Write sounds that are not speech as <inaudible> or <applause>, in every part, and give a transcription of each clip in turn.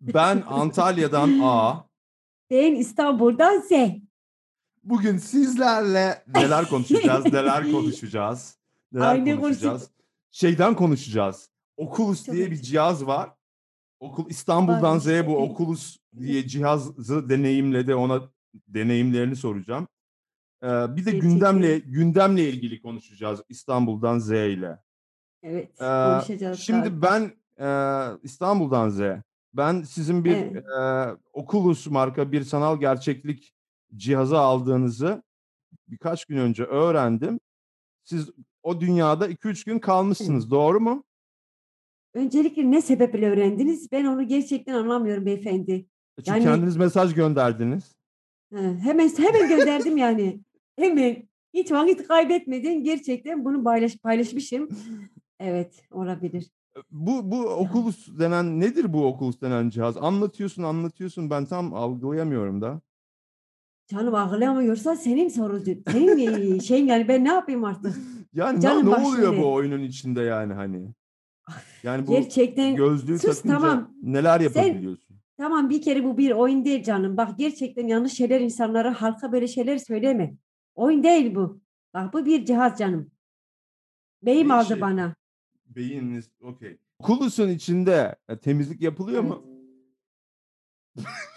Ben Antalya'dan A. Ben İstanbul'dan Z. Bugün sizlerle neler konuşacağız, neler konuşacağız, neler Aynı konuşacağız. Şeyden konuşacağız. Oculus Çok diye bir cihaz var. Okul İstanbul'dan Z'ye bu. Oculus diye cihazı deneyimledi. Ona deneyimlerini soracağım. Ee, bir de gündemle gündemle ilgili konuşacağız İstanbul'dan Z ile. Evet, Ee, konuşacağız. Şimdi galiba. ben e, İstanbul'dan Z. Ben sizin bir Evet. e, Oculus marka bir sanal gerçeklik cihazı aldığınızı birkaç gün önce öğrendim. Siz o dünyada 2-3 gün kalmışsınız. Doğru mu? Öncelikle ne sebeple öğrendiniz? Ben onu gerçekten anlamıyorum beyefendi. Çünkü Yani- kendiniz mesaj gönderdiniz. Ha, hemen hemen gönderdim <laughs> yani. Hemen. Hiç vakit kaybetmeden gerçekten bunu paylaş, paylaşmışım. Evet, olabilir. Bu bu Oculus denen nedir bu Oculus denen cihaz? Anlatıyorsun, anlatıyorsun. Ben tam algılayamıyorum da. Canım ağlayamıyorsa senin sorun. Senin şeyin yani ben ne yapayım artık? Yani ne- Canım ne, bak oluyor bu oyunun içinde yani hani? Yani bu Gerçekten gözlüğü sus, takınca tamam. neler Sen- yapabiliyorsun? Tamam bir kere bu bir oyun değil canım. Bak gerçekten yanlış şeyler insanlara halka böyle şeyler söyleme. Oyun değil bu. Bak bu bir cihaz canım. Beyim Bir aldı şey- bana. Beyininiz okey. Oculus'un içinde e, temizlik yapılıyor mu?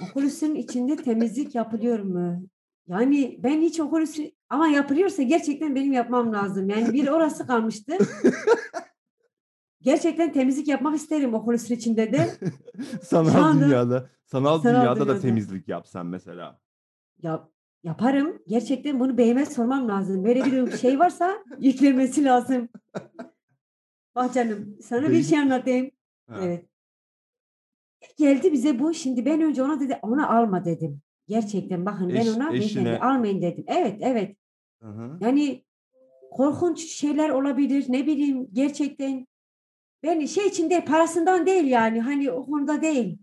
Okulus'un içinde temizlik yapılıyor mu? Yani ben hiç Oculus ama yapılıyorsa gerçekten benim yapmam lazım. Yani bir orası kalmıştı. <laughs> Gerçekten temizlik yapmak isterim Oculus'un içinde de. <laughs> sanal anda- dünyada, sanal, Sanal dünyada da dünyada. temizlik yapsan mesela. Ya, yaparım. Gerçekten bunu beyime sormam lazım. Böyle bir şey varsa yüklemesi lazım. <laughs> Bak canım sana bir şey anlatayım. Ha. Evet. Geldi bize bu. Şimdi ben önce ona dedi onu alma dedim. Gerçekten bakın ben Eş- ona eşine- beyefendi almayın dedim. Evet evet. Hı hı. Yani korkunç şeyler olabilir. Ne bileyim gerçekten. Ben şey için değil parasından değil yani. Hani o konuda değil.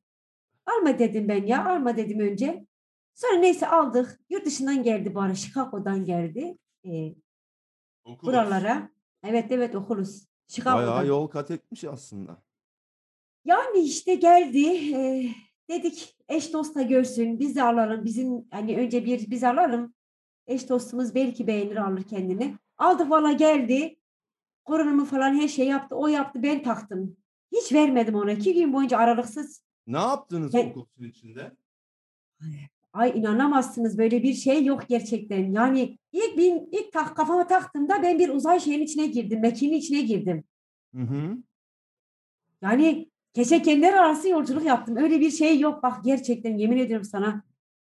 Alma dedim ben ya. Alma dedim önce. Sonra neyse aldık. Yurt dışından geldi bu ara. Chicago'dan geldi. Ee, buralara. Evet evet okuluz. Chicago'dan. Bayağı yol kat etmiş aslında. Yani işte geldi. eee, dedik eş dost da görsün. Biz de alalım. Bizim hani önce bir biz alalım. Eş dostumuz belki beğenir alır kendini. Aldık valla geldi. Korunumu falan her şey yaptı. O yaptı ben taktım. Hiç vermedim ona. İki gün boyunca aralıksız. Ne yaptınız Ben- Oculus'un içinde? Ay inanamazsınız böyle bir şey yok gerçekten. Yani ilk bin ilk tak, kafama taktığımda ben bir uzay şeyin içine girdim. Mekiğin içine girdim. Hı hı. Yani gezegenler arası yolculuk yaptım. Öyle bir şey yok. Bak gerçekten yemin ediyorum sana.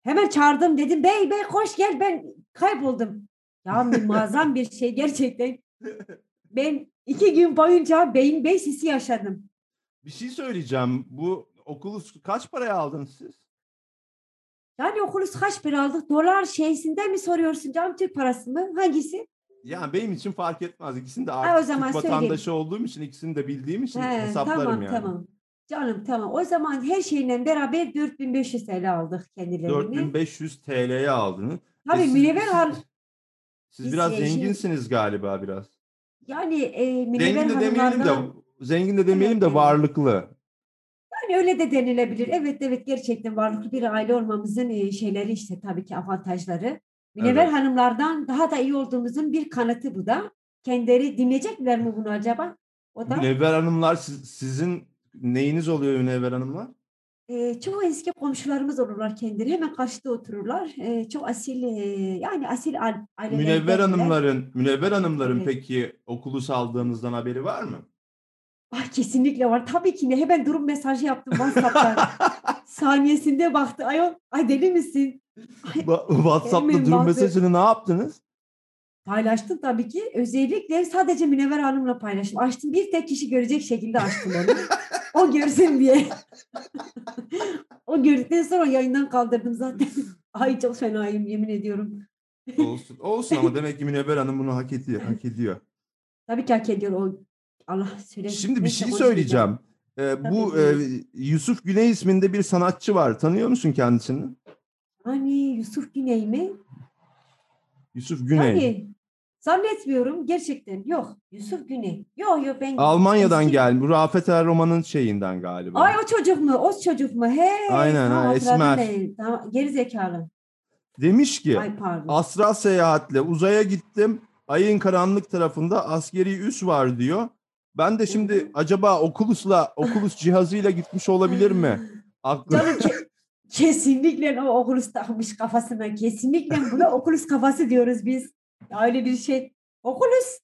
Hemen çağırdım dedim. Bey bey koş gel ben kayboldum. Ya muazzam bir şey gerçekten. Ben iki gün boyunca beyin bey sisi yaşadım. Bir şey söyleyeceğim. Bu Oculus kaç paraya aldınız siz? Yani okulus kaç para aldık? Dolar şeysinden mi soruyorsun canım Türk parası mı? Hangisi? Yani benim için fark etmez. İkisini de o artık zaman Türk söyleyeyim. vatandaşı olduğum için ikisini de bildiğim için He, hesaplarım tamam yani. tamam. Canım tamam. O zaman her şeyle beraber 4500 TL aldık kendilerini. 4500 TL'ye aldınız. Tabii E münevver siz- al. Siz Biz, biraz e, zenginsiniz galiba biraz. Yani e, münevver Zengin de demeyelim de zengin de demeyelim de varlıklı. Yani öyle de denilebilir. Evet evet gerçekten varlıklı bir aile olmamızın şeyleri işte tabii ki avantajları. Münevver Evet. hanımlardan daha da iyi olduğumuzun bir kanıtı bu da. Kendileri dinleyecekler mi bunu acaba? O da Münevver Hanımlar siz- sizin neyiniz oluyor Münevver Hanımlar? e, çoğu eski komşularımız olurlar kendileri. Hemen karşıda otururlar. E, çok asil e, yani asil a- ailelerdenler. Münevver Hanımların, Münevver Hanımların Evet. peki okulu aldığınızdan haberi var mı? Ay kesinlikle var. Tabii ki de hemen durum mesajı yaptım WhatsApp'tan. <laughs> Saniyesinde baktı. Ayol, ay deli misin? WhatsApp'ta durum baktı. mesajını ne yaptınız? Paylaştım tabii ki. Özellikle sadece Münevver Hanım'la paylaştım. Açtım bir tek kişi görecek şekilde açtım onu. o görsün diye. <laughs> o gördükten sonra yayından kaldırdım zaten. <laughs> Ay çok fenayım yemin ediyorum. Olsun, olsun ama demek ki Münevver Hanım bunu hak ediyor. Hak ediyor. Tabii ki hak ediyor o. Allah söylesin. Şimdi bir şey söyleyeceğim. <laughs> Ee, bu e, Yusuf Güney isminde bir sanatçı var. Tanıyor musun kendisini? Hani Yusuf Güney mi? Yusuf Güney. Yani Zannetmiyorum gerçekten. Yok. Yusuf Güney. Yok yok ben Almanya'dan eski- gelmiş. Rafet Er Roman'ın şeyinden galiba. Ay o çocuk mu? O çocuk mu? He. Aynen, ha, esmer. Tamam, geri zekalı. Demiş ki Ay pardon. astral seyahatle uzaya gittim. Ayın karanlık tarafında askeri üs var diyor. Ben de şimdi acaba Oculus'la Oculus cihazıyla gitmiş olabilir mi? Aklı <laughs> Canım ke- kesinlikle o Oculus takmış kafasına. Kesinlikle buna Oculus kafası diyoruz biz. Öyle bir şey. Oculus.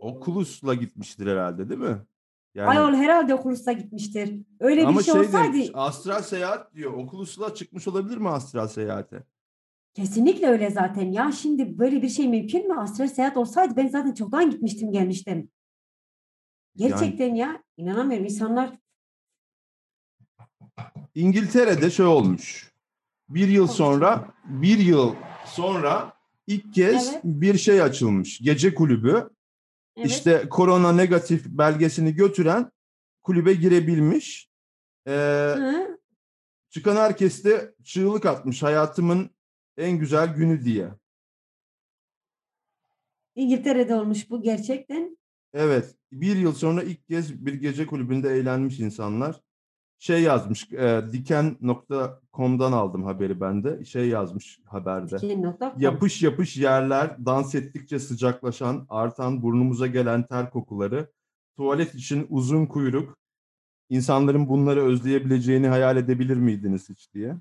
Oculus'la gitmiştir herhalde değil mi? Yani Ayol herhalde Oculus'a gitmiştir. Öyle ama bir şey, şey olsaydı demiş, astral seyahat diyor. Oculus'la çıkmış olabilir mi astral seyahate? kesinlikle öyle zaten. Ya şimdi böyle bir şey mümkün mü? Astral seyahat olsaydı ben zaten çoktan gitmiştim gelmiştim. Gerçekten ya inanamıyorum insanlar İngiltere'de şey olmuş. Bir yıl sonra, bir yıl sonra ilk kez Evet. bir şey açılmış. Gece kulübü. evet, İşte korona negatif belgesini götüren kulübe girebilmiş. Ee, Hı, çıkan herkes de çığlık atmış. Hayatımın en güzel günü diye. İngiltere'de olmuş bu gerçekten. Evet. Bir yıl sonra ilk kez bir gece kulübünde eğlenmiş insanlar. Şey yazmış. E, diken.com'dan aldım haberi ben de. Şey yazmış haberde. Diken.com. Yapış yapış yerler, dans ettikçe sıcaklaşan, artan burnumuza gelen ter kokuları, tuvalet için uzun kuyruk, insanların bunları özleyebileceğini hayal edebilir miydiniz hiç diye.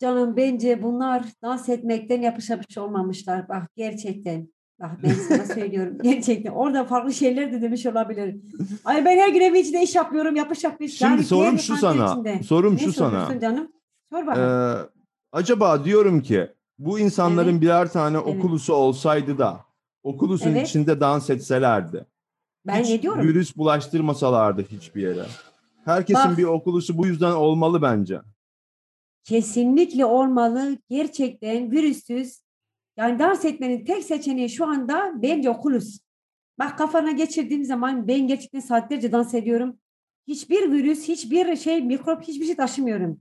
Canım bence bunlar dans etmekten yapış yapış olmamışlar. Bak gerçekten. Bak ben sana söylüyorum. <laughs> Gerçekten. Orada farklı şeyler de demiş olabilir. Ay ben her gün evin içinde iş yapıyorum. Yapış yapış. Şimdi Yani sorum şu sana, içinde. sorum Ne şu sana. canım? Sor bana. Ee, acaba diyorum ki bu insanların Evet. birer tane Evet. okulusu olsaydı da okulusun Evet. içinde dans etselerdi. ben hiç ne diyorum? virüs bulaştırmasalardı hiçbir yere. Herkesin Bak. bir okulusu bu yüzden olmalı bence. Kesinlikle olmalı. Gerçekten virüsüz. Yani dans etmenin tek seçeneği şu anda bence okulus. Bak kafana geçirdiğim zaman ben gerçekten saatlerce dans ediyorum. Hiçbir virüs, hiçbir şey, mikrop, hiçbir şey taşımıyorum.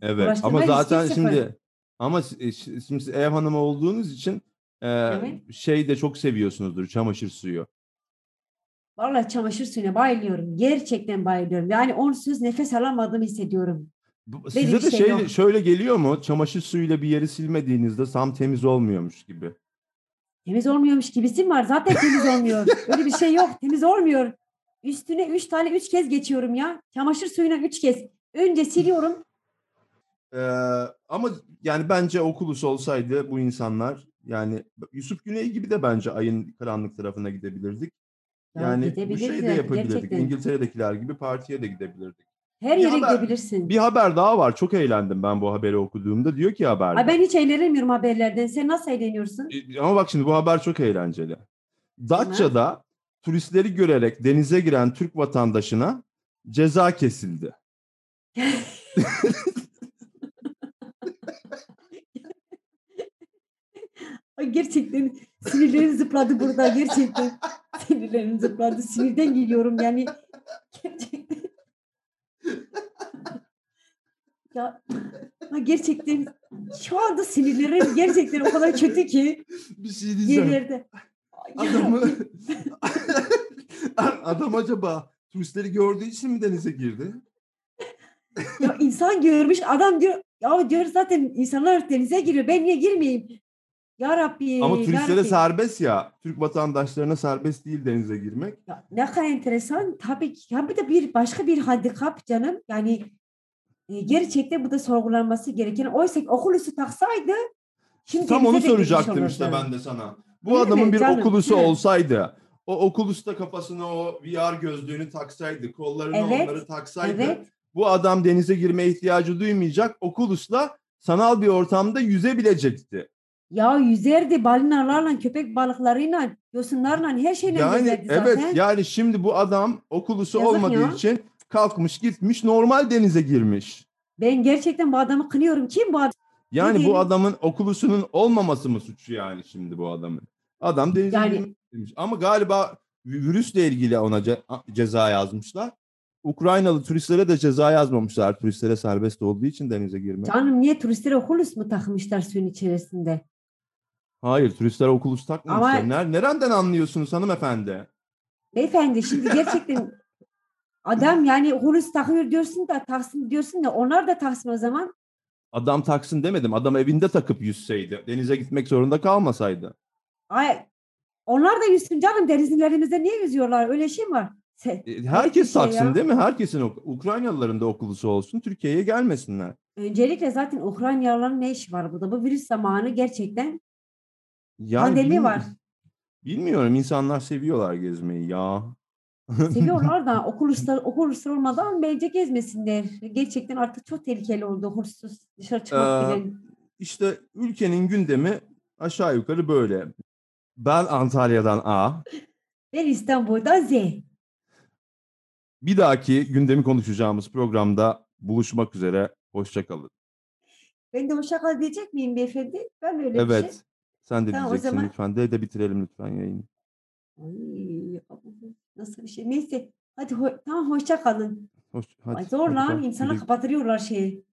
Evet. Ulaştırma Ama zaten sıfır. şimdi ama e, şimdi ev hanımı olduğunuz için e, Evet. şey de çok seviyorsunuzdur çamaşır suyu. Vallahi çamaşır suyuna bayılıyorum. Gerçekten bayılıyorum. Yani onsuz nefes alamadığımı hissediyorum. Bu- Size de şey şey yok. şöyle geliyor mu? Çamaşır suyuyla bir yeri silmediğinizde tam temiz olmuyormuş gibi. Temiz olmuyormuş gibisi mi var? Zaten temiz olmuyor. <laughs> Öyle bir şey yok. Temiz olmuyor. Üstüne üç tane üç kez geçiyorum ya. Çamaşır suyuna üç kez. Önce siliyorum. Ee, ama yani bence okulus olsaydı bu insanlar yani Yusuf Güney gibi de bence ayın karanlık tarafına gidebilirdik. Ya Yani bu şeyi de yani, yapabilirdik. gerçekten. İngiltere'dekiler gibi partiye de gidebilirdik. Her Bir yere haber- gidebilirsin. Bir haber daha var. Çok eğlendim ben bu haberi okuduğumda. Diyor ki haberde. Ay ben hiç eğlenemiyorum haberlerden. Sen nasıl eğleniyorsun? E, Ama bak şimdi bu haber çok eğlenceli. Datça'da turistleri görerek denize giren Türk vatandaşına ceza kesildi. <laughs> Gerçekten sinirlerim zıpladı burada. Gerçekten <laughs> sinirlerim zıpladı. Sinirden geliyorum yani. Ya gerçekten şu anda sinirlerim gerçekten o kadar kötü ki Bir şey diyeceğim. yerlerde. Adamı <laughs> adam acaba turistleri gördüğü için mi denize girdi? ya insan görmüş adam diyor ya diyor zaten insanlar denize giriyor ben niye girmeyeyim? Ya Rabbi. Ama turistlere Rabbi. serbest ya. Türk vatandaşlarına serbest değil denize girmek. Ya ne kadar enteresan. Tabii ki. Ya bir de bir başka bir handikap canım. Yani gerçekten bu da sorgulanması gereken. Oysa ki okulusu taksaydı şimdi Tam onu soracaktım işte ben de sana. Bu Değil adamın mi bir canım? okulusu olsaydı, o okulusta kafasına o VR gözlüğünü taksaydı, kollarına Evet, onları taksaydı, Evet. bu adam denize girmeye ihtiyacı duymayacak, okulusla sanal bir ortamda yüzebilecekti. Ya yüzerdi balinalarla, köpek balıklarıyla, yosunlarla her şeyle Yani yüzerdi zaten. evet yani şimdi bu adam okulusu Yazık olmadığı ya. için kalkmış gitmiş normal denize girmiş. Ben gerçekten bu adamı kınıyorum. Kim bu adam? Yani bu adamın okulusunun olmaması mı suçu yani şimdi bu adamın? Adam denize Yani- istemiş. Ama galiba virüsle ilgili ona ce- ceza yazmışlar. Ukraynalı turistlere de ceza yazmamışlar. Turistlere serbest olduğu için denize girmek. Canım niye turistlere okulus mu takmışlar suyun içerisinde? Hayır, turistler okulus takmamışlar. Ama- Ner- nereden anlıyorsunuz hanımefendi? Beyefendi şimdi gerçekten <laughs> adam yani hulusi takıyor diyorsun da taksın diyorsun da onlar da taksın o zaman. Adam taksın demedim. Adam evinde takıp yüzseydi. Denize gitmek zorunda kalmasaydı. Ay, onlar da yüzsün canım denizlerimizde niye yüzüyorlar öyle şey mi var? Se- E, Herkes şey taksın ya. değil mi? Herkesin Ukraynalıların da okulusu olsun. Türkiye'ye gelmesinler. Öncelikle zaten Ukraynalıların ne işi var burada? Bu virüs zamanı gerçekten Yani pandemi var. Bilmiyorum. insanlar seviyorlar gezmeyi ya. Seviyorlar da okuluslar, okuluslar olmadan bence gezmesinler. Gerçekten artık çok tehlikeli oldu okulsuz dışarı çıkmak Ee, bile. İşte ülkenin gündemi aşağı yukarı böyle. Ben Antalya'dan A. Ben İstanbul'da Z. Bir dahaki gündemi konuşacağımız programda buluşmak üzere. Hoşçakalın. Ben de hoşça kal diyecek miyim beyefendi? Ben öyle bir şey. Evet. Sen de Tamam, diyeceksin zaman- lütfen. De de bitirelim lütfen yayını. Ay, nasıl bir şey? Neyse. Hadi ho- tamam hoşça kalın. Hoş, hadi, Ay zor hadi insana güle- kapatırıyorlar şeyi.